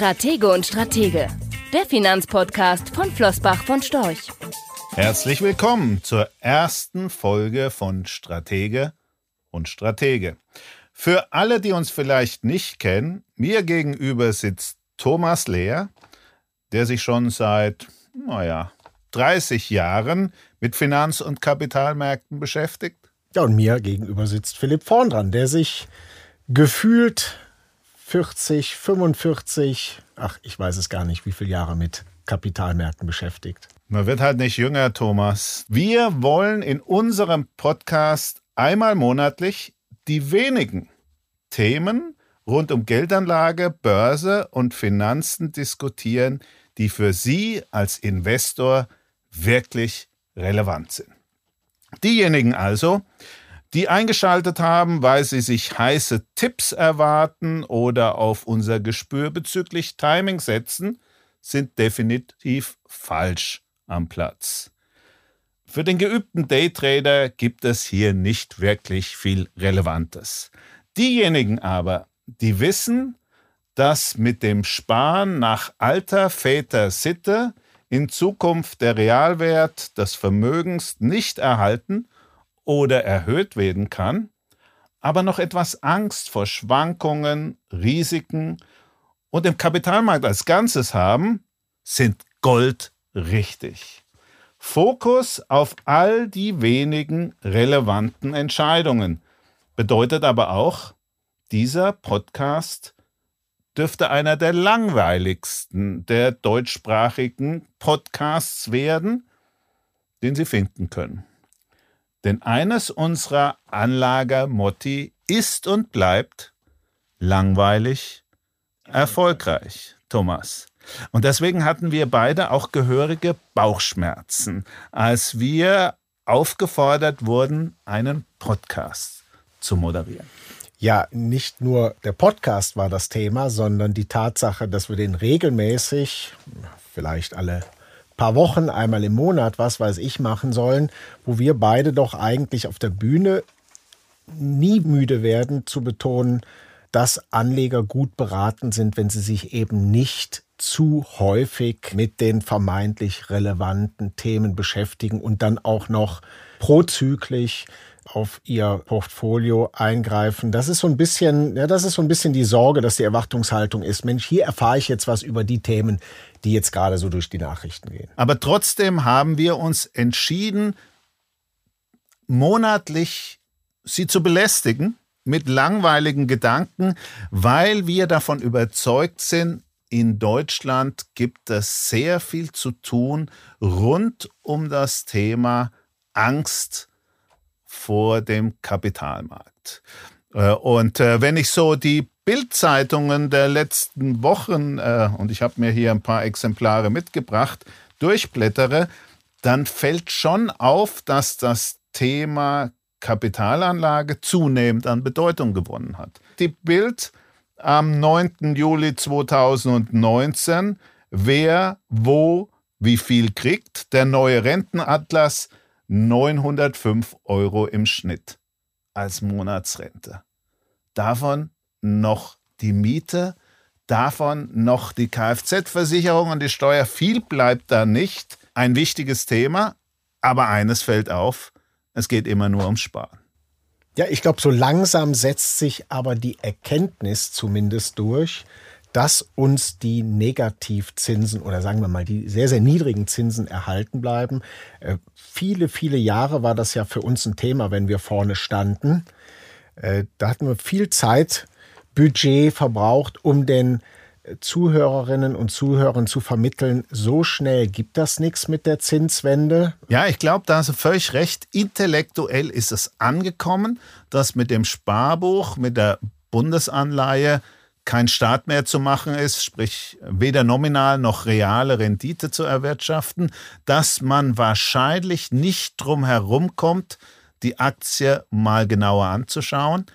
Stratege und Stratege, der Finanzpodcast von Flossbach von Storch. Herzlich willkommen zur ersten Folge von Stratege und Stratege. Für alle, die uns vielleicht nicht kennen, mir gegenüber sitzt Thomas Lehr, der sich schon seit, naja, 30 Jahren mit Finanz- und Kapitalmärkten beschäftigt. Ja, und mir gegenüber sitzt Philipp vorn dran, der sich gefühlt 40, 45, ach, ich weiß es gar nicht, wie viele Jahre mit Kapitalmärkten beschäftigt. Man wird halt nicht jünger, Thomas. Wir wollen in unserem Podcast einmal monatlich die wenigen Themen rund um Geldanlage, Börse und Finanzen diskutieren, die für Sie als Investor wirklich relevant sind. Diejenigen also, die eingeschaltet haben, weil sie sich heiße Tipps erwarten oder auf unser Gespür bezüglich Timing setzen, sind definitiv falsch am Platz. Für den geübten Daytrader gibt es hier nicht wirklich viel Relevantes. Diejenigen aber, die wissen, dass mit dem Sparen nach alter Väter Sitte in Zukunft der Realwert des Vermögens nicht erhalten oder erhöht werden kann, aber noch etwas Angst vor Schwankungen, Risiken und dem Kapitalmarkt als Ganzes haben, sind Gold richtig. Fokus auf all die wenigen relevanten Entscheidungen bedeutet aber auch, dieser Podcast dürfte einer der langweiligsten der deutschsprachigen Podcasts werden, den Sie finden können. Denn eines unserer Anlagermotti ist und bleibt langweilig, erfolgreich, Thomas. Und deswegen hatten wir beide auch gehörige Bauchschmerzen, als wir aufgefordert wurden, einen Podcast zu moderieren. Ja, nicht nur der Podcast war das Thema, sondern die Tatsache, dass wir den regelmäßig, vielleicht alle paar Wochen, einmal im Monat, was weiß ich, machen sollen, wo wir beide doch eigentlich auf der Bühne nie müde werden zu betonen, dass Anleger gut beraten sind, wenn sie sich eben nicht zu häufig mit den vermeintlich relevanten Themen beschäftigen und dann auch noch prozyklisch auf ihr Portfolio eingreifen. Das ist so ein bisschen, ja, das ist so ein bisschen die Sorge, dass die Erwartungshaltung ist. Mensch, hier erfahre ich jetzt was über die Themen, die jetzt gerade so durch die Nachrichten gehen. Aber trotzdem haben wir uns entschieden, monatlich sie zu belästigen mit langweiligen Gedanken, weil wir davon überzeugt sind, in Deutschland gibt es sehr viel zu tun rund um das Thema Angst vor dem Kapitalmarkt. Äh, und äh, wenn ich so die Bildzeitungen der letzten Wochen, äh, und ich habe mir hier ein paar Exemplare mitgebracht, durchblättere, dann fällt schon auf, dass das Thema Kapitalanlage zunehmend an Bedeutung gewonnen hat. Die Bild am 9. Juli 2019, wer, wo, wie viel kriegt, der neue Rentenatlas 905 Euro im Schnitt als Monatsrente. Davon noch die Miete, davon noch die Kfz-Versicherung und die Steuer. Viel bleibt da nicht. Ein wichtiges Thema, aber eines fällt auf, es geht immer nur ums Sparen. Ja, ich glaube, so langsam setzt sich aber die Erkenntnis zumindest durch, dass uns die Negativzinsen oder sagen wir mal die sehr, sehr niedrigen Zinsen erhalten bleiben. Äh, viele, viele Jahre war das ja für uns ein Thema, wenn wir vorne standen. Äh, da hatten wir viel Zeit, Budget verbraucht, um den äh, Zuhörerinnen und Zuhörern zu vermitteln, so schnell gibt das nichts mit der Zinswende. Ja, ich glaube, da hast du völlig recht. Intellektuell ist es angekommen, dass mit dem Sparbuch, mit der Bundesanleihe kein Staat mehr zu machen ist, sprich weder nominal noch reale Rendite zu erwirtschaften, dass man wahrscheinlich nicht drum herum kommt, die Aktie mal genauer anzuschauen.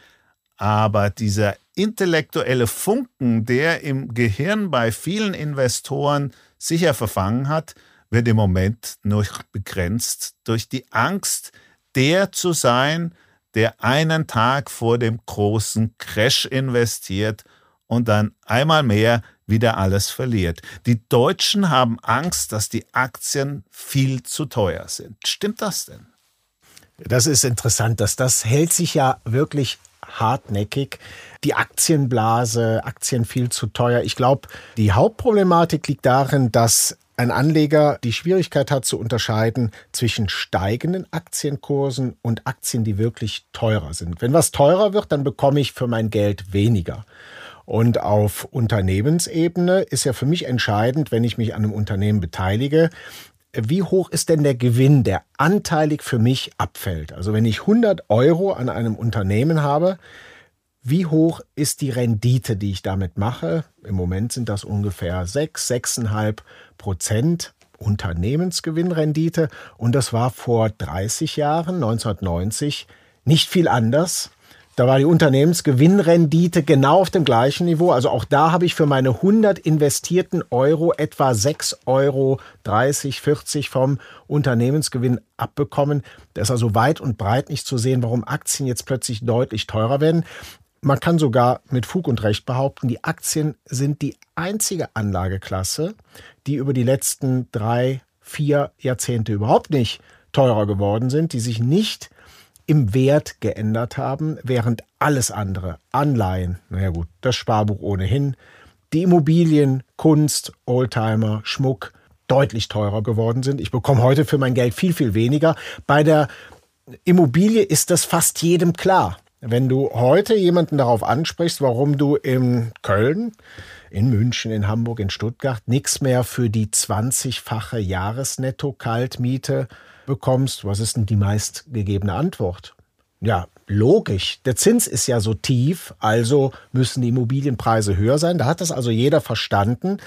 Aber dieser intellektuelle Funken, der im Gehirn bei vielen Investoren sicher verfangen hat, wird im Moment nur begrenzt durch die Angst, der zu sein, der einen Tag vor dem großen Crash investiert und dann einmal mehr wieder alles verliert. Die Deutschen haben Angst, dass die Aktien viel zu teuer sind. Stimmt das denn? Das ist interessant, dass das hält sich ja wirklich hartnäckig. Die Aktienblase, Aktien viel zu teuer. Ich glaube, die Hauptproblematik liegt darin, dass ein Anleger die Schwierigkeit hat zu unterscheiden zwischen steigenden Aktienkursen und Aktien, die wirklich teurer sind. Wenn was teurer wird, dann bekomme ich für mein Geld weniger. Und auf Unternehmensebene ist ja für mich entscheidend, wenn ich mich an einem Unternehmen beteilige, wie hoch ist denn der Gewinn, der anteilig für mich abfällt? Also wenn ich 100 Euro an einem Unternehmen habe, wie hoch ist die Rendite, die ich damit mache? Im Moment sind das ungefähr 6, 6,5 Prozent Unternehmensgewinnrendite. Und das war vor 30 Jahren, 1990, nicht viel anders. Da war die Unternehmensgewinnrendite genau auf dem gleichen Niveau. Also auch da habe ich für meine 100 investierten Euro etwa 6 Euro 30, 40 vom Unternehmensgewinn abbekommen. Da ist also weit und breit nicht zu sehen, warum Aktien jetzt plötzlich deutlich teurer werden. Man kann sogar mit Fug und Recht behaupten, die Aktien sind die einzige Anlageklasse, die über die letzten drei, vier Jahrzehnte überhaupt nicht teurer geworden sind, die sich nicht im Wert geändert haben, während alles andere, Anleihen, naja gut, das Sparbuch ohnehin, die Immobilien, Kunst, Oldtimer, Schmuck deutlich teurer geworden sind. Ich bekomme heute für mein Geld viel, viel weniger. Bei der Immobilie ist das fast jedem klar. Wenn du heute jemanden darauf ansprichst, warum du in Köln, in München, in Hamburg, in Stuttgart nichts mehr für die 20-fache Jahresnetto-Kaltmiete bekommst, was ist denn die meistgegebene Antwort? Ja, logisch. Der Zins ist ja so tief, also müssen die Immobilienpreise höher sein. Da hat das also jeder verstanden.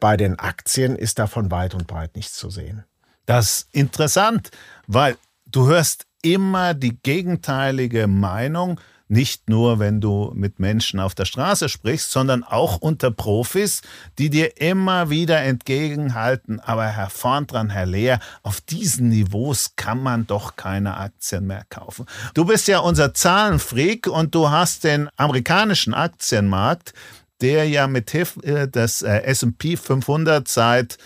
Bei den Aktien ist davon weit und breit nichts zu sehen. Das ist interessant, weil du hörst immer die gegenteilige Meinung nicht nur, wenn du mit Menschen auf der Straße sprichst, sondern auch unter Profis, die dir immer wieder entgegenhalten, aber Herr Vorndran, Herr Lehr, auf diesen Niveaus kann man doch keine Aktien mehr kaufen. Du bist ja unser Zahlenfreak und du hast den amerikanischen Aktienmarkt, der ja mit Hilfe des äh, S&P 500 seit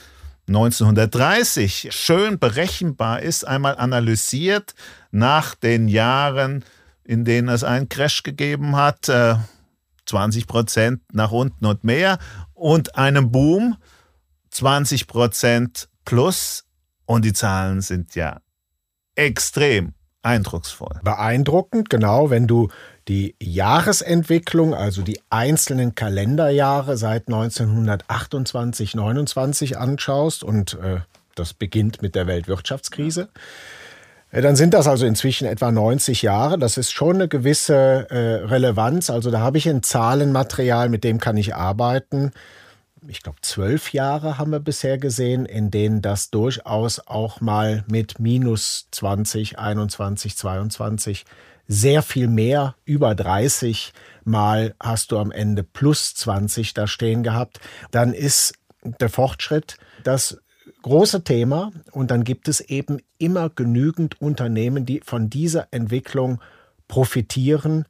1930 schön berechenbar ist, einmal analysiert nach den Jahren in denen es einen Crash gegeben hat, 20 äh, Prozent nach unten und mehr und einem Boom 20 Prozent plus und die Zahlen sind ja extrem eindrucksvoll. Beeindruckend, genau, wenn du die Jahresentwicklung, also die einzelnen Kalenderjahre seit 1928, 29 anschaust und äh, das beginnt mit der Weltwirtschaftskrise. Ja dann sind das also inzwischen etwa 90 Jahre. Das ist schon eine gewisse äh, Relevanz. Also da habe ich ein Zahlenmaterial, mit dem kann ich arbeiten. Ich glaube, zwölf Jahre haben wir bisher gesehen, in denen das durchaus auch mal mit minus 20, 21, 22 sehr viel mehr, über 30 Mal hast du am Ende plus 20 da stehen gehabt. Dann ist der Fortschritt, dass große Thema und dann gibt es eben immer genügend Unternehmen, die von dieser Entwicklung profitieren.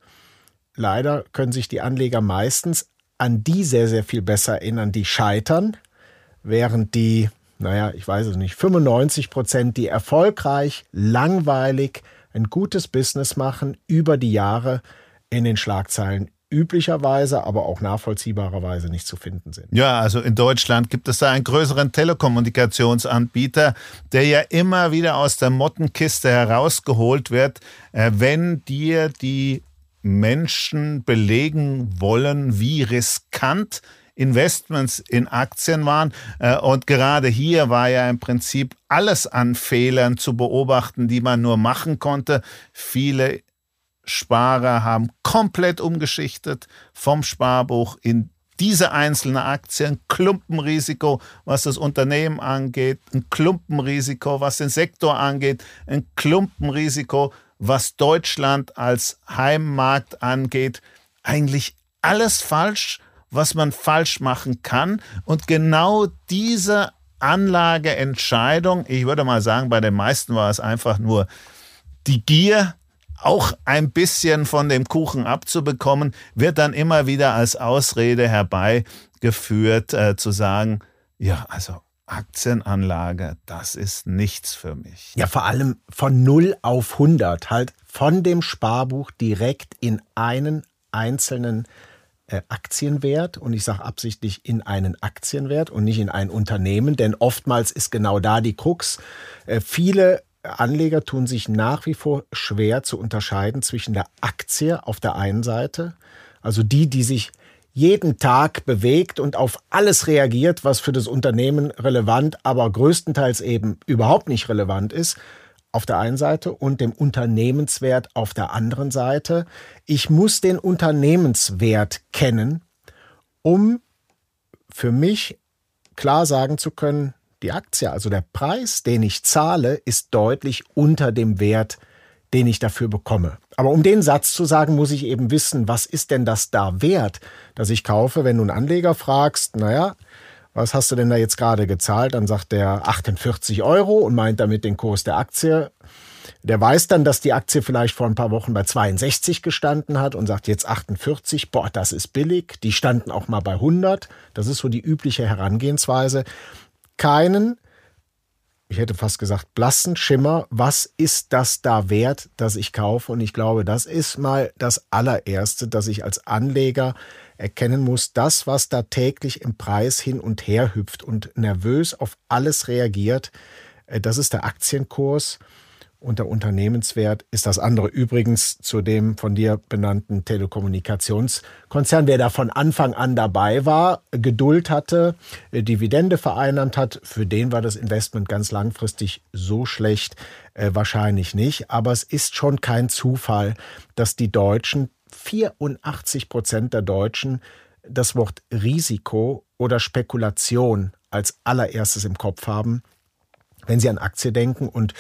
Leider können sich die Anleger meistens an die sehr, sehr viel besser erinnern, die scheitern, während die, naja, ich weiß es nicht, 95 Prozent, die erfolgreich, langweilig, ein gutes Business machen, über die Jahre in den Schlagzeilen üblicherweise, aber auch nachvollziehbarerweise nicht zu finden sind. Ja, also in Deutschland gibt es da einen größeren Telekommunikationsanbieter, der ja immer wieder aus der Mottenkiste herausgeholt wird, äh, wenn dir die Menschen belegen wollen, wie riskant Investments in Aktien waren. Äh, und gerade hier war ja im Prinzip alles an Fehlern zu beobachten, die man nur machen konnte. Viele Sparer haben komplett umgeschichtet vom Sparbuch in diese einzelne Aktien, Klumpenrisiko, was das Unternehmen angeht, ein Klumpenrisiko, was den Sektor angeht, ein Klumpenrisiko, was Deutschland als Heimmarkt angeht. Eigentlich alles falsch, was man falsch machen kann. Und genau diese Anlageentscheidung, ich würde mal sagen, bei den meisten war es einfach nur die Gier, auch ein bisschen von dem Kuchen abzubekommen, wird dann immer wieder als Ausrede herbeigeführt, äh, zu sagen, ja, also Aktienanlage, das ist nichts für mich. Ja, vor allem von 0 auf 100, halt von dem Sparbuch direkt in einen einzelnen äh, Aktienwert und ich sage absichtlich in einen Aktienwert und nicht in ein Unternehmen, denn oftmals ist genau da die Krux. Äh, viele Anleger tun sich nach wie vor schwer zu unterscheiden zwischen der Aktie auf der einen Seite, also die, die sich jeden Tag bewegt und auf alles reagiert, was für das Unternehmen relevant, aber größtenteils eben überhaupt nicht relevant ist, auf der einen Seite und dem Unternehmenswert auf der anderen Seite. Ich muss den Unternehmenswert kennen, um für mich klar sagen zu können, die Aktie, also der Preis, den ich zahle, ist deutlich unter dem Wert, den ich dafür bekomme. Aber um den Satz zu sagen, muss ich eben wissen, was ist denn das da wert, dass ich kaufe. Wenn du einen Anleger fragst, naja, was hast du denn da jetzt gerade gezahlt? Dann sagt der 48 Euro und meint damit den Kurs der Aktie. Der weiß dann, dass die Aktie vielleicht vor ein paar Wochen bei 62 gestanden hat und sagt jetzt 48, boah, das ist billig. Die standen auch mal bei 100. Das ist so die übliche Herangehensweise keinen, ich hätte fast gesagt, blassen Schimmer, was ist das da wert, das ich kaufe? Und ich glaube, das ist mal das allererste, dass ich als Anleger erkennen muss, das, was da täglich im Preis hin und her hüpft und nervös auf alles reagiert, äh, das ist der Aktienkurs und der Unternehmenswert ist das andere. Übrigens zu dem von dir benannten Telekommunikationskonzern, wer da von Anfang an dabei war, Geduld hatte, äh, Dividende vereinnahmt hat, für den war das Investment ganz langfristig so schlecht äh, wahrscheinlich nicht. Aber es ist schon kein Zufall, dass die Deutschen, 84 Prozent der Deutschen, das Wort Risiko oder Spekulation als allererstes im Kopf haben, wenn sie an Aktie denken. Und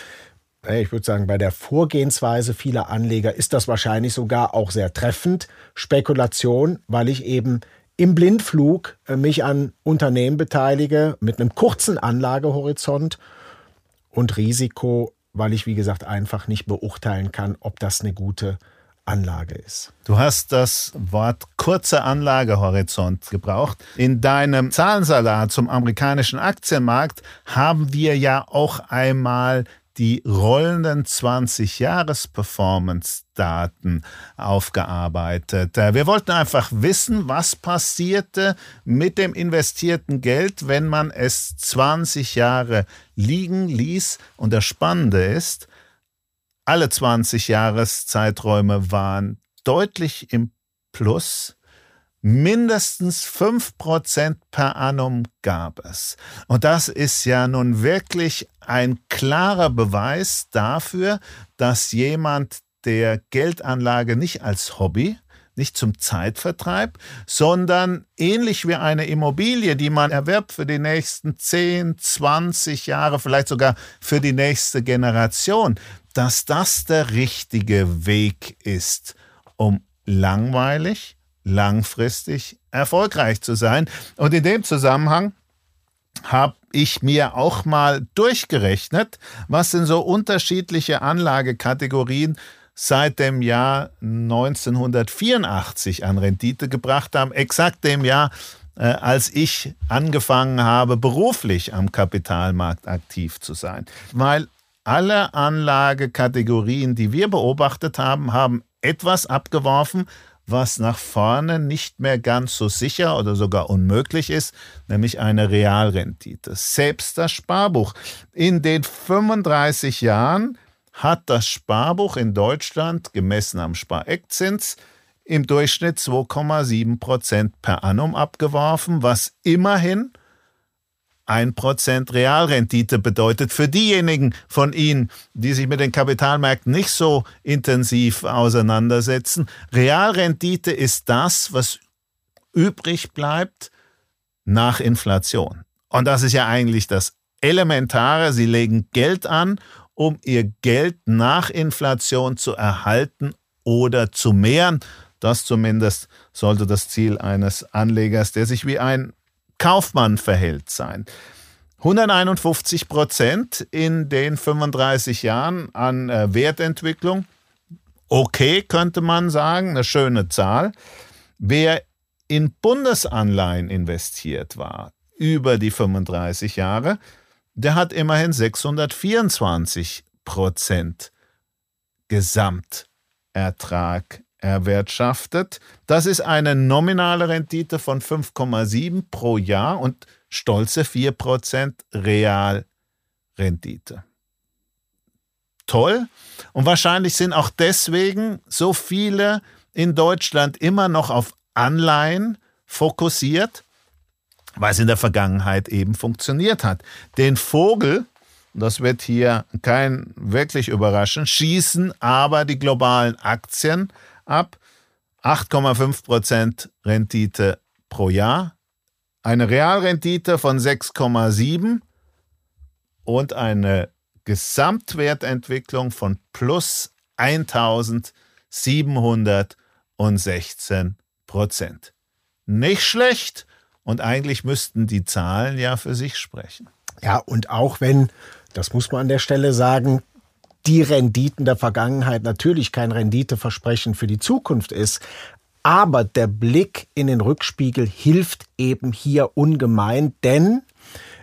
ich würde sagen, bei der Vorgehensweise vieler Anleger ist das wahrscheinlich sogar auch sehr treffend. Spekulation, weil ich eben im Blindflug äh, mich an Unternehmen beteilige mit einem kurzen Anlagehorizont und Risiko, weil ich, wie gesagt, einfach nicht beurteilen kann, ob das eine gute Anlage ist. Du hast das Wort kurzer Anlagehorizont gebraucht. In deinem Zahlensalat zum amerikanischen Aktienmarkt haben wir ja auch einmal die rollenden 20-Jahres-Performance-Daten aufgearbeitet. Äh, wir wollten einfach wissen, was passierte mit dem investierten Geld, wenn man es 20 Jahre liegen ließ. Und das Spannende ist, alle 20 Jahreszeiträume waren deutlich im Plus mindestens 5% per annum gab es. Und das ist ja nun wirklich ein klarer Beweis dafür, dass jemand, der Geldanlage nicht als Hobby, nicht zum Zeitvertreib, sondern ähnlich wie eine Immobilie, die man erwirbt für die nächsten 10, 20 Jahre, vielleicht sogar für die nächste Generation, dass das der richtige Weg ist, um langweilig, langfristig erfolgreich zu sein. Und in dem Zusammenhang habe ich mir auch mal durchgerechnet, was denn so unterschiedliche Anlagekategorien seit dem Jahr 1984 an Rendite gebracht haben, exakt dem Jahr, äh, als ich angefangen habe, beruflich am Kapitalmarkt aktiv zu sein. Weil alle Anlagekategorien, die wir beobachtet haben, haben etwas abgeworfen, was nach vorne nicht mehr ganz so sicher oder sogar unmöglich ist, nämlich eine Realrendite. Selbst das Sparbuch. In den 35 Jahren hat das Sparbuch in Deutschland, gemessen am Spareckzins, im Durchschnitt 2,7 Prozent per annum abgeworfen, was immerhin 1% Realrendite bedeutet. Für diejenigen von Ihnen, die sich mit den Kapitalmärkten nicht so intensiv auseinandersetzen, Realrendite ist das, was übrig bleibt nach Inflation. Und das ist ja eigentlich das Elementare. Sie legen Geld an, um ihr Geld nach Inflation zu erhalten oder zu mehren. Das zumindest sollte das Ziel eines Anlegers, der sich wie ein Kaufmann verhält sein. 151 Prozent in den 35 Jahren an äh, Wertentwicklung okay, könnte man sagen, eine schöne Zahl. Wer in Bundesanleihen investiert war über die 35 Jahre, der hat immerhin 624 Prozent Gesamtertrag erwirtschaftet. Das ist eine nominale Rendite von 5,7 pro Jahr und stolze 4 Prozent Realrendite. Toll. Und wahrscheinlich sind auch deswegen so viele in Deutschland immer noch auf Anleihen fokussiert, weil es in der Vergangenheit eben funktioniert hat. Den Vogel, das wird hier kein wirklich überraschen, schießen aber die globalen Aktien ab. 8,5 Prozent Rendite pro Jahr, eine Realrendite von 6,7 und eine Gesamtwertentwicklung von plus 1716 Prozent. Nicht schlecht und eigentlich müssten die Zahlen ja für sich sprechen. Ja, und auch wenn, das muss man an der Stelle sagen, die Renditen der Vergangenheit natürlich kein Renditeversprechen für die Zukunft ist, aber der Blick in den Rückspiegel hilft eben hier ungemein, denn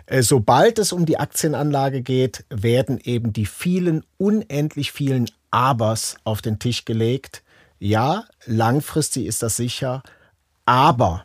äh, sobald es um die Aktienanlage geht, werden eben die vielen, unendlich vielen Abers auf den Tisch gelegt. Ja, langfristig ist das sicher, aber,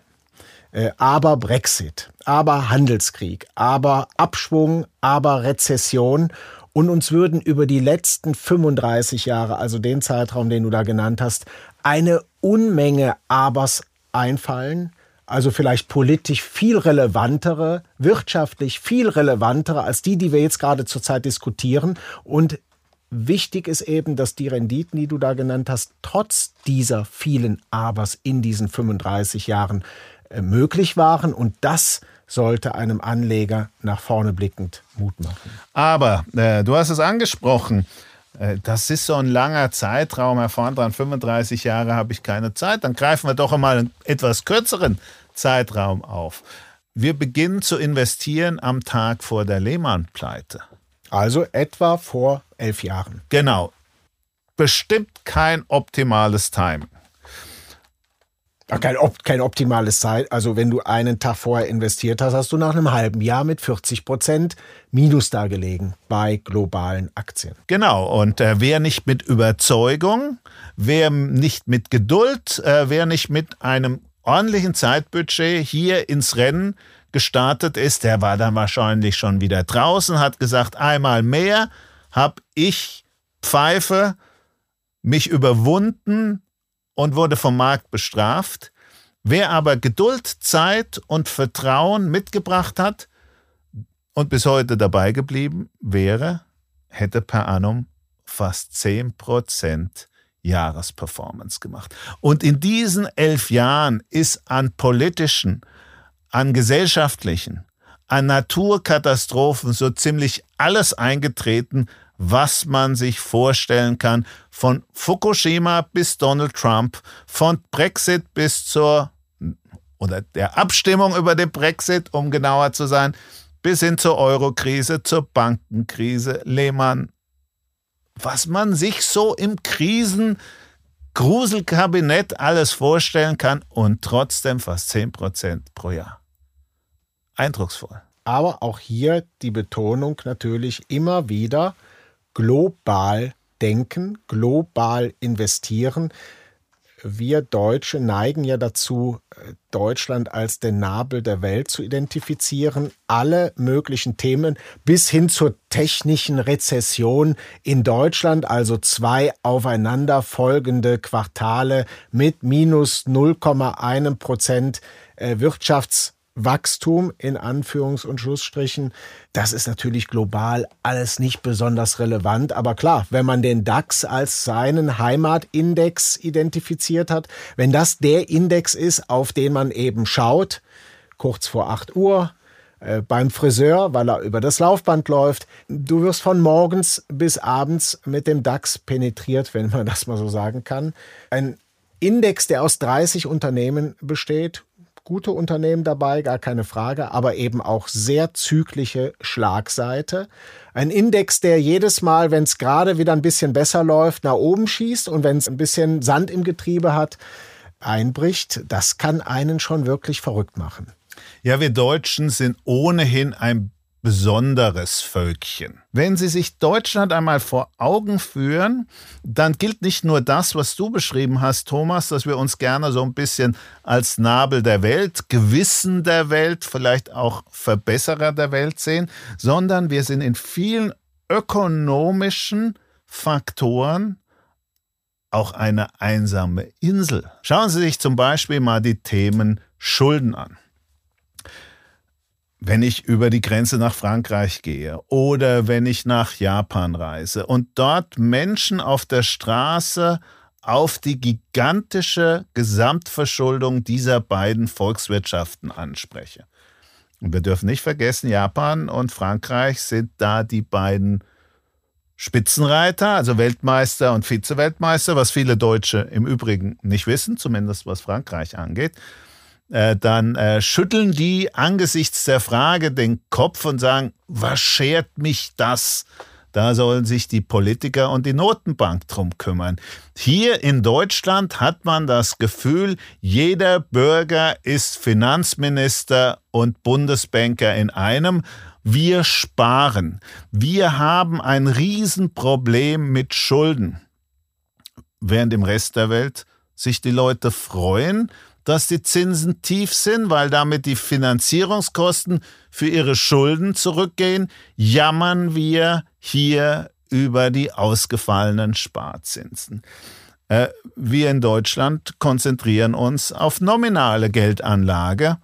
äh, aber Brexit, aber Handelskrieg, aber Abschwung, aber Rezession. Und uns würden über die letzten 35 Jahre, also den Zeitraum, den du da genannt hast, eine Unmenge Abers einfallen. Also vielleicht politisch viel relevantere, wirtschaftlich viel relevantere als die, die wir jetzt gerade zurzeit diskutieren. Und wichtig ist eben, dass die Renditen, die du da genannt hast, trotz dieser vielen Abers in diesen 35 Jahren äh, möglich waren. Und das sollte einem Anleger nach vorne blickend Mut machen. Aber äh, du hast es angesprochen. Äh, das ist so ein langer Zeitraum, Herr vorn dran, 35 Jahre habe ich keine Zeit. Dann greifen wir doch einmal einen etwas kürzeren Zeitraum auf. Wir beginnen zu investieren am Tag vor der Lehmann-Pleite. Also etwa vor elf Jahren. Genau. Bestimmt kein optimales Timing. Kein, kein optimales Zeit. Also wenn du einen Tag vorher investiert hast, hast du nach einem halben Jahr mit 40 Prozent Minus dargelegen bei globalen Aktien. Genau. Und äh, wer nicht mit Überzeugung, wer nicht mit Geduld, äh, wer nicht mit einem ordentlichen Zeitbudget hier ins Rennen gestartet ist, der war dann wahrscheinlich schon wieder draußen, hat gesagt, einmal mehr habe ich Pfeife mich überwunden und wurde vom Markt bestraft. Wer aber Geduld, Zeit und Vertrauen mitgebracht hat und bis heute dabei geblieben wäre, hätte per annum fast 10% Jahresperformance gemacht. Und in diesen elf Jahren ist an politischen, an gesellschaftlichen, an Naturkatastrophen so ziemlich alles eingetreten, was man sich vorstellen kann, von Fukushima bis Donald Trump, von Brexit bis zur oder der Abstimmung über den Brexit, um genauer zu sein, bis hin zur Eurokrise, zur Bankenkrise, Lehman. Was man sich so im Krisen Gruselkabinett alles vorstellen kann und trotzdem fast 10 Prozent pro Jahr eindrucksvoll. Aber auch hier die Betonung natürlich immer wieder global denken, global investieren. Wir Deutsche neigen ja dazu, Deutschland als den Nabel der Welt zu identifizieren. Alle möglichen Themen bis hin zur technischen Rezession in Deutschland, also zwei aufeinanderfolgende Quartale mit minus 0,1 Prozent äh, Wirtschafts Wachstum in Anführungs- und Schlussstrichen. Das ist natürlich global alles nicht besonders relevant. Aber klar, wenn man den DAX als seinen Heimatindex identifiziert hat, wenn das der Index ist, auf den man eben schaut, kurz vor 8 Uhr, äh, beim Friseur, weil er über das Laufband läuft. Du wirst von morgens bis abends mit dem DAX penetriert, wenn man das mal so sagen kann. Ein Index, der aus 30 Unternehmen besteht, gute Unternehmen dabei, gar keine Frage, aber eben auch sehr zügliche Schlagseite. Ein Index, der jedes Mal, wenn es gerade wieder ein bisschen besser läuft, nach oben schießt und wenn es ein bisschen Sand im Getriebe hat, einbricht, das kann einen schon wirklich verrückt machen. Ja, wir Deutschen sind ohnehin ein besonderes Völkchen. Wenn Sie sich Deutschland einmal vor Augen führen, dann gilt nicht nur das, was du beschrieben hast, Thomas, dass wir uns gerne so ein bisschen als Nabel der Welt, Gewissen der Welt, vielleicht auch Verbesserer der Welt sehen, sondern wir sind in vielen ökonomischen Faktoren auch eine einsame Insel. Schauen Sie sich zum Beispiel mal die Themen Schulden an wenn ich über die Grenze nach Frankreich gehe oder wenn ich nach Japan reise und dort Menschen auf der Straße auf die gigantische Gesamtverschuldung dieser beiden Volkswirtschaften anspreche. Und wir dürfen nicht vergessen, Japan und Frankreich sind da die beiden Spitzenreiter, also Weltmeister und Vizeweltmeister, was viele Deutsche im Übrigen nicht wissen, zumindest was Frankreich angeht. Äh, dann äh, schütteln die angesichts der Frage den Kopf und sagen, was schert mich das? Da sollen sich die Politiker und die Notenbank drum kümmern. Hier in Deutschland hat man das Gefühl, jeder Bürger ist Finanzminister und Bundesbanker in einem. Wir sparen. Wir haben ein Riesenproblem mit Schulden. Während im Rest der Welt sich die Leute freuen, dass die Zinsen tief sind, weil damit die Finanzierungskosten für ihre Schulden zurückgehen, jammern wir hier über die ausgefallenen Sparzinsen. Äh, wir in Deutschland konzentrieren uns auf nominale Geldanlage.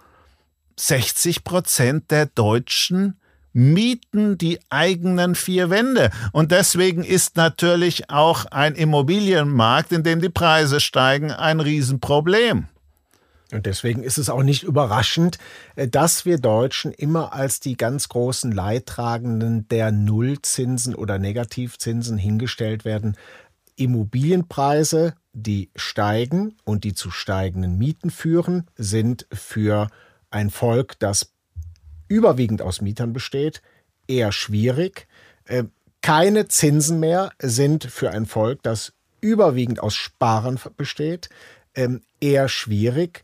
60 Prozent der Deutschen mieten die eigenen vier Wände. Und deswegen ist natürlich auch ein Immobilienmarkt, in dem die Preise steigen, ein Riesenproblem. Und deswegen ist es auch nicht überraschend, äh, dass wir Deutschen immer als die ganz großen Leidtragenden der Nullzinsen oder Negativzinsen hingestellt werden. Immobilienpreise, die steigen und die zu steigenden Mieten führen, sind für ein Volk, das überwiegend aus Mietern besteht, eher schwierig. Äh, keine Zinsen mehr sind für ein Volk, das überwiegend aus Sparern besteht, ähm, eher schwierig.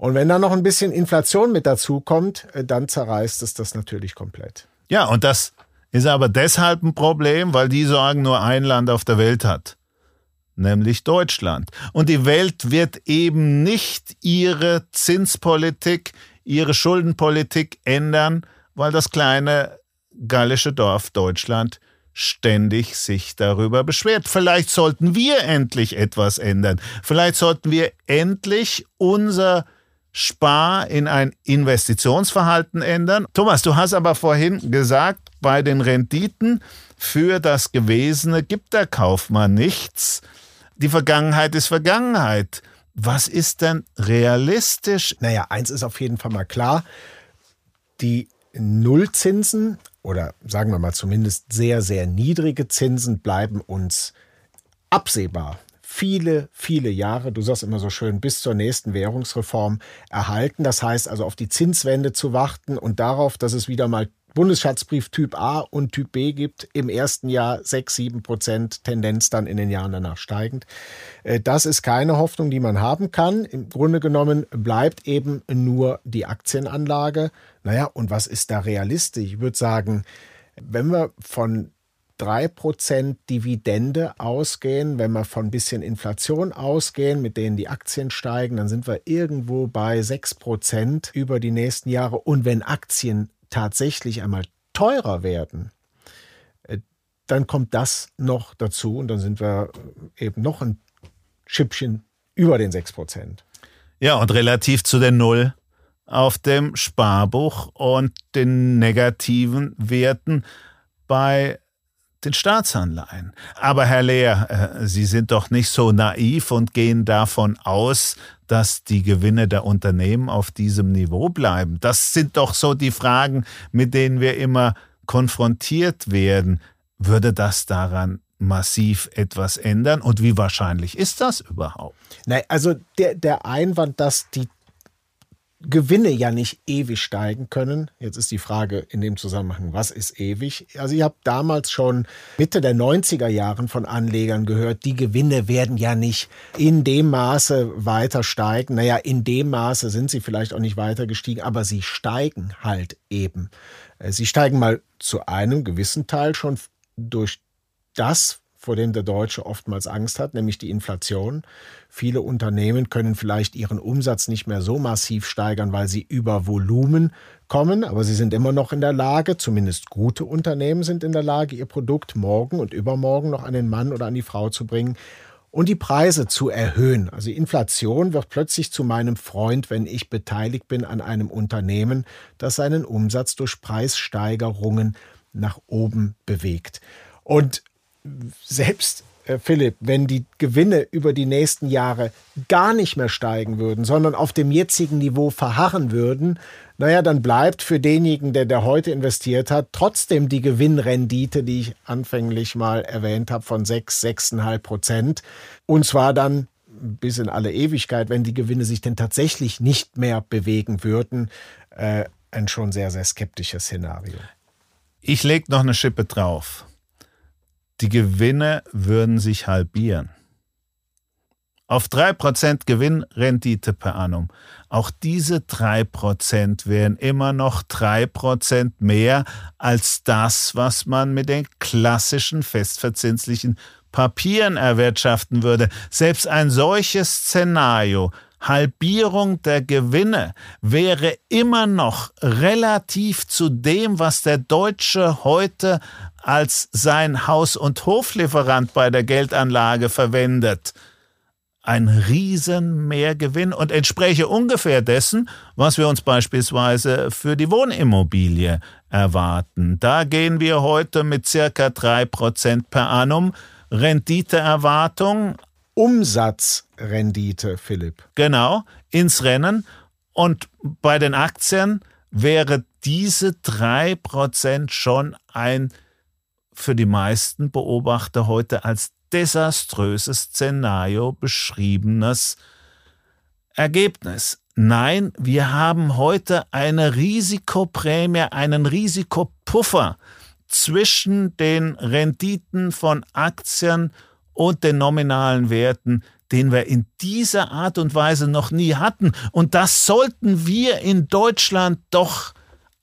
Und wenn da noch ein bisschen Inflation mit dazu kommt, äh, dann zerreißt es das natürlich komplett. Ja, und das ist aber deshalb ein Problem, weil die Sorgen nur ein Land auf der Welt hat, nämlich Deutschland. Und die Welt wird eben nicht ihre Zinspolitik, ihre Schuldenpolitik ändern, weil das kleine gallische Dorf Deutschland ständig sich darüber beschwert. Vielleicht sollten wir endlich etwas ändern. Vielleicht sollten wir endlich unser Spar in ein Investitionsverhalten ändern. Thomas, du hast aber vorhin gesagt, bei den Renditen für das Gewesene gibt der Kaufmann nichts. Die Vergangenheit ist Vergangenheit. Was ist denn realistisch? Naja, eins ist auf jeden Fall mal klar. Die Nullzinsen oder sagen wir mal zumindest sehr, sehr niedrige Zinsen bleiben uns absehbar viele, viele Jahre, du sagst immer so schön, bis zur nächsten Währungsreform erhalten. Das heißt also auf die Zinswende zu warten und darauf, dass es wieder mal Bundesschatzbrief Typ A und Typ B gibt, im ersten Jahr 6, 7 Prozent, Tendenz dann in den Jahren danach steigend. Äh, das ist keine Hoffnung, die man haben kann. Im Grunde genommen bleibt eben nur die Aktienanlage. Naja, und was ist da realistisch? Ich würde sagen, wenn wir von 3% Dividende ausgehen, wenn wir von ein bisschen Inflation ausgehen, mit denen die Aktien steigen, dann sind wir irgendwo bei 6% über die nächsten Jahre. Und wenn Aktien tatsächlich einmal teurer werden, äh, dann kommt das noch dazu und dann sind wir eben noch ein Schippchen über den 6%. Ja, und relativ zu der Null auf dem Sparbuch und den negativen Werten bei den Staatsanleihen. Aber Herr Lehr, äh, Sie sind doch nicht so naiv und gehen davon aus, dass die Gewinne der Unternehmen auf diesem Niveau bleiben. Das sind doch so die Fragen, mit denen wir immer konfrontiert werden. Würde das daran massiv etwas ändern? Und wie wahrscheinlich ist das überhaupt? Nein, also der, der Einwand, dass die Gewinne ja nicht ewig steigen können. Jetzt ist die Frage in dem Zusammenhang, was ist ewig? Also ich habe damals schon Mitte der 90er Jahren von Anlegern gehört, die Gewinne werden ja nicht in dem Maße weiter steigen. Naja, in dem Maße sind sie vielleicht auch nicht weiter gestiegen, aber sie steigen halt eben. Äh, sie steigen mal zu einem gewissen Teil schon durch das, vor dem der Deutsche oftmals Angst hat, nämlich die Inflation. Viele Unternehmen können vielleicht ihren Umsatz nicht mehr so massiv steigern, weil sie über Volumen kommen, aber sie sind immer noch in der Lage, zumindest gute Unternehmen sind in der Lage, ihr Produkt morgen und übermorgen noch an den Mann oder an die Frau zu bringen und die Preise zu erhöhen. Also Inflation wird plötzlich zu meinem Freund, wenn ich beteiligt bin an einem Unternehmen, das seinen Umsatz durch Preissteigerungen nach oben bewegt. Und selbst äh, Philipp, wenn die Gewinne über die nächsten Jahre gar nicht mehr steigen würden, sondern auf dem jetzigen Niveau verharren würden, naja, dann bleibt für denjenigen, der, der heute investiert hat, trotzdem die Gewinnrendite, die ich anfänglich mal erwähnt habe, von 6, 6,5 Prozent. Und zwar dann bis in alle Ewigkeit, wenn die Gewinne sich denn tatsächlich nicht mehr bewegen würden, äh, ein schon sehr, sehr skeptisches Szenario. Ich lege noch eine Schippe drauf die Gewinne würden sich halbieren. Auf 3% Gewinnrendite per annum. Auch diese 3% wären immer noch 3% mehr als das, was man mit den klassischen festverzinslichen Papieren erwirtschaften würde. Selbst ein solches Szenario Halbierung der Gewinne wäre immer noch relativ zu dem, was der Deutsche heute als sein Haus- und Hoflieferant bei der Geldanlage verwendet. Ein Riesenmehrgewinn und entspräche ungefähr dessen, was wir uns beispielsweise für die Wohnimmobilie erwarten. Da gehen wir heute mit circa drei Prozent per annum Renditeerwartung. Umsatzrendite, Philipp. Genau, ins Rennen. Und bei den Aktien wäre diese drei Prozent schon ein für die meisten Beobachter heute als desaströses Szenario beschriebenes Ergebnis. Nein, wir haben heute eine Risikoprämie, einen Risikopuffer zwischen den Renditen von Aktien und den nominalen Werten, den wir in dieser Art und Weise noch nie hatten. Und das sollten wir in Deutschland doch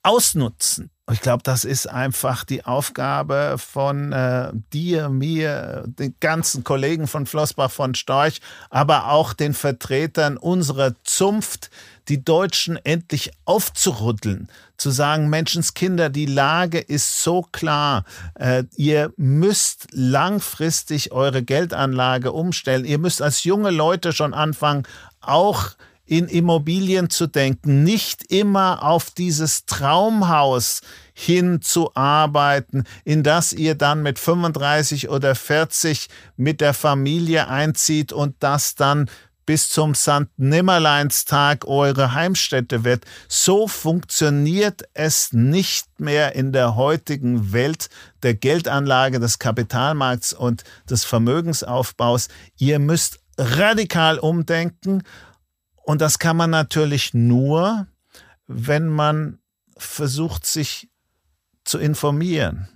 ausnutzen. Ich glaube, das ist einfach die Aufgabe von äh, dir, mir, den ganzen Kollegen von Flossbach von Storch, aber auch den Vertretern unserer Zunft, die Deutschen endlich aufzurütteln, zu sagen, Menschenskinder, die Lage ist so klar, äh, ihr müsst langfristig eure Geldanlage umstellen, ihr müsst als junge Leute schon anfangen, auch in Immobilien zu denken, nicht immer auf dieses Traumhaus hinzuarbeiten, in das ihr dann mit 35 oder 40 mit der Familie einzieht und das dann bis zum St. Nimmerleinstag eure Heimstätte wird. So funktioniert es nicht mehr in der heutigen Welt der Geldanlage, des Kapitalmarkts und des Vermögensaufbaus. Ihr müsst radikal umdenken und das kann man natürlich nur, wenn man versucht, sich zu informieren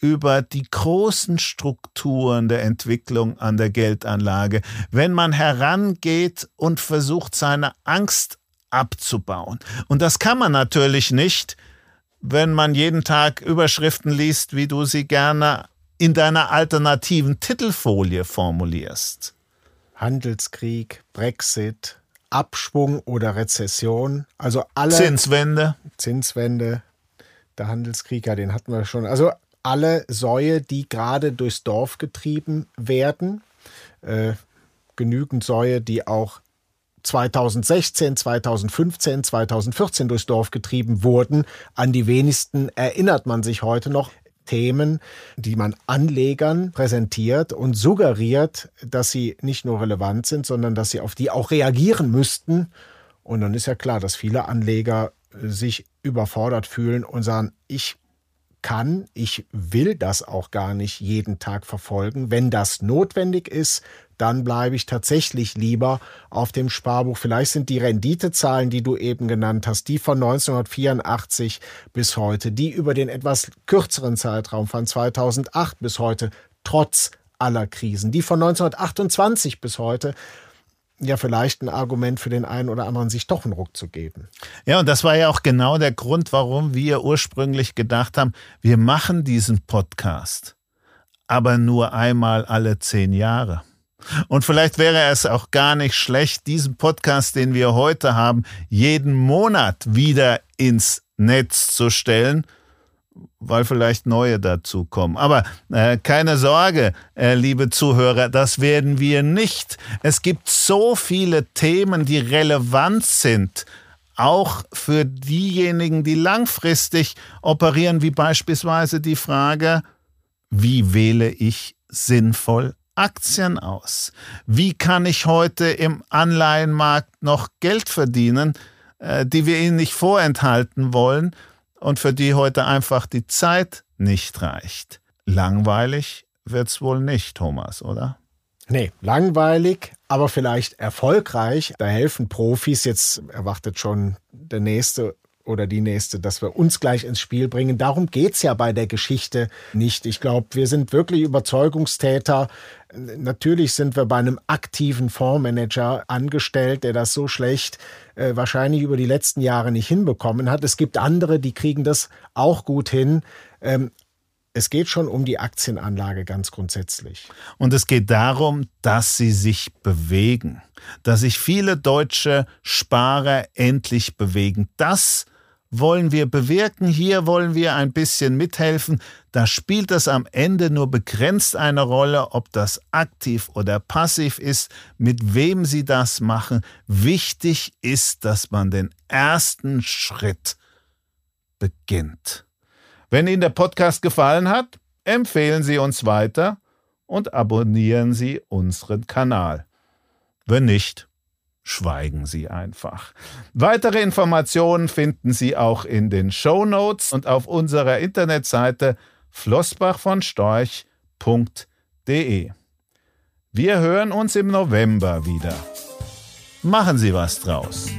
über die großen Strukturen der Entwicklung an der Geldanlage, wenn man herangeht und versucht, seine Angst abzubauen. Und das kann man natürlich nicht, wenn man jeden Tag Überschriften liest, wie du sie gerne in deiner alternativen Titelfolie formulierst. Handelskrieg, Brexit, Abschwung oder Rezession. Also alle. Zinswende. Zinswende. Der Handelskrieg, ja, den hatten wir schon. Also alle Säue, die gerade durchs Dorf getrieben werden. Äh, genügend Säue, die auch 2016, 2015, 2014 durchs Dorf getrieben wurden. An die wenigsten erinnert man sich heute noch. Themen, die man Anlegern präsentiert und suggeriert, dass sie nicht nur relevant sind, sondern dass sie auf die auch reagieren müssten. Und dann ist ja klar, dass viele Anleger sich überfordert fühlen und sagen, ich kann, ich will das auch gar nicht jeden Tag verfolgen. Wenn das notwendig ist, dann bleibe ich tatsächlich lieber auf dem Sparbuch. Vielleicht sind die Renditezahlen, die du eben genannt hast, die von 1984 bis heute, die über den etwas kürzeren Zeitraum von 2008 bis heute, trotz aller Krisen, die von 1928 bis heute, ja vielleicht ein Argument für den einen oder anderen, sich doch einen Ruck zu geben. Ja, und das war ja auch genau der Grund, warum wir ursprünglich gedacht haben, wir machen diesen Podcast, aber nur einmal alle zehn Jahre. Und vielleicht wäre es auch gar nicht schlecht, diesen Podcast, den wir heute haben, jeden Monat wieder ins Netz zu stellen, weil vielleicht neue dazukommen. Aber äh, keine Sorge, äh, liebe Zuhörer, das werden wir nicht. Es gibt so viele Themen, die relevant sind, auch für diejenigen, die langfristig operieren, wie beispielsweise die Frage, wie wähle ich sinnvoll Aktien aus? Wie kann ich heute im Anleihenmarkt noch Geld verdienen, äh, die wir Ihnen nicht vorenthalten wollen und für die heute einfach die Zeit nicht reicht? Langweilig wird's wohl nicht, Thomas, oder? Nee, langweilig, aber vielleicht erfolgreich. Da helfen Profis. Jetzt erwartet schon der nächste oder die nächste, dass wir uns gleich ins Spiel bringen. Darum geht's ja bei der Geschichte nicht. Ich glaube, wir sind wirklich Überzeugungstäter. Natürlich sind wir bei einem aktiven Fondsmanager angestellt, der das so schlecht äh, wahrscheinlich über die letzten Jahre nicht hinbekommen hat. Es gibt andere, die kriegen das auch gut hin. Ähm, es geht schon um die Aktienanlage ganz grundsätzlich. Und es geht darum, dass sie sich bewegen, dass sich viele deutsche Sparer endlich bewegen. Das wollen wir bewirken, hier wollen wir ein bisschen mithelfen. Da spielt es am Ende nur begrenzt eine Rolle, ob das aktiv oder passiv ist, mit wem Sie das machen. Wichtig ist, dass man den ersten Schritt beginnt. Wenn Ihnen der Podcast gefallen hat, empfehlen Sie uns weiter und abonnieren Sie unseren Kanal. Wenn nicht, schweigen Sie einfach. Weitere Informationen finden Sie auch in den Show Notes und auf unserer Internetseite flossbachvonstorch.de. Wir hören uns im November wieder. Machen Sie was draus.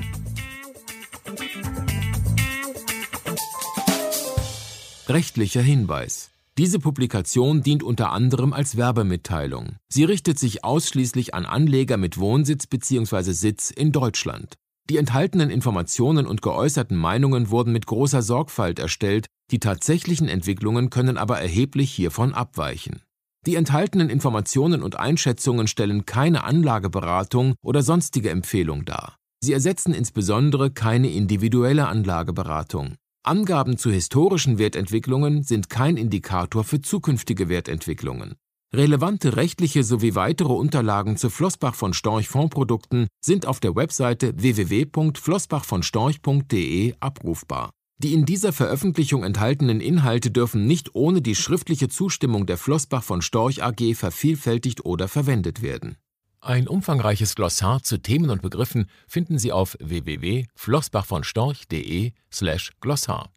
Rechtlicher Hinweis diese Publikation dient unter anderem als Werbemitteilung. Sie richtet sich ausschließlich an Anleger mit Wohnsitz bzw. Sitz in Deutschland. Die enthaltenen Informationen und geäußerten Meinungen wurden mit großer Sorgfalt erstellt, die tatsächlichen Entwicklungen können aber erheblich hiervon abweichen. Die enthaltenen Informationen und Einschätzungen stellen keine Anlageberatung oder sonstige Empfehlung dar. Sie ersetzen insbesondere keine individuelle Anlageberatung. Angaben zu historischen Wertentwicklungen sind kein Indikator für zukünftige Wertentwicklungen. Relevante rechtliche sowie weitere Unterlagen zu Flossbach von Storch Fondsprodukten sind auf der Webseite www.flossbachvonstorch.de abrufbar. Die in dieser Veröffentlichung enthaltenen Inhalte dürfen nicht ohne die schriftliche Zustimmung der Flossbach von Storch AG vervielfältigt oder verwendet werden. Ein umfangreiches Glossar zu Themen und Begriffen finden Sie auf www.flossbachvonstorch.de/glossar.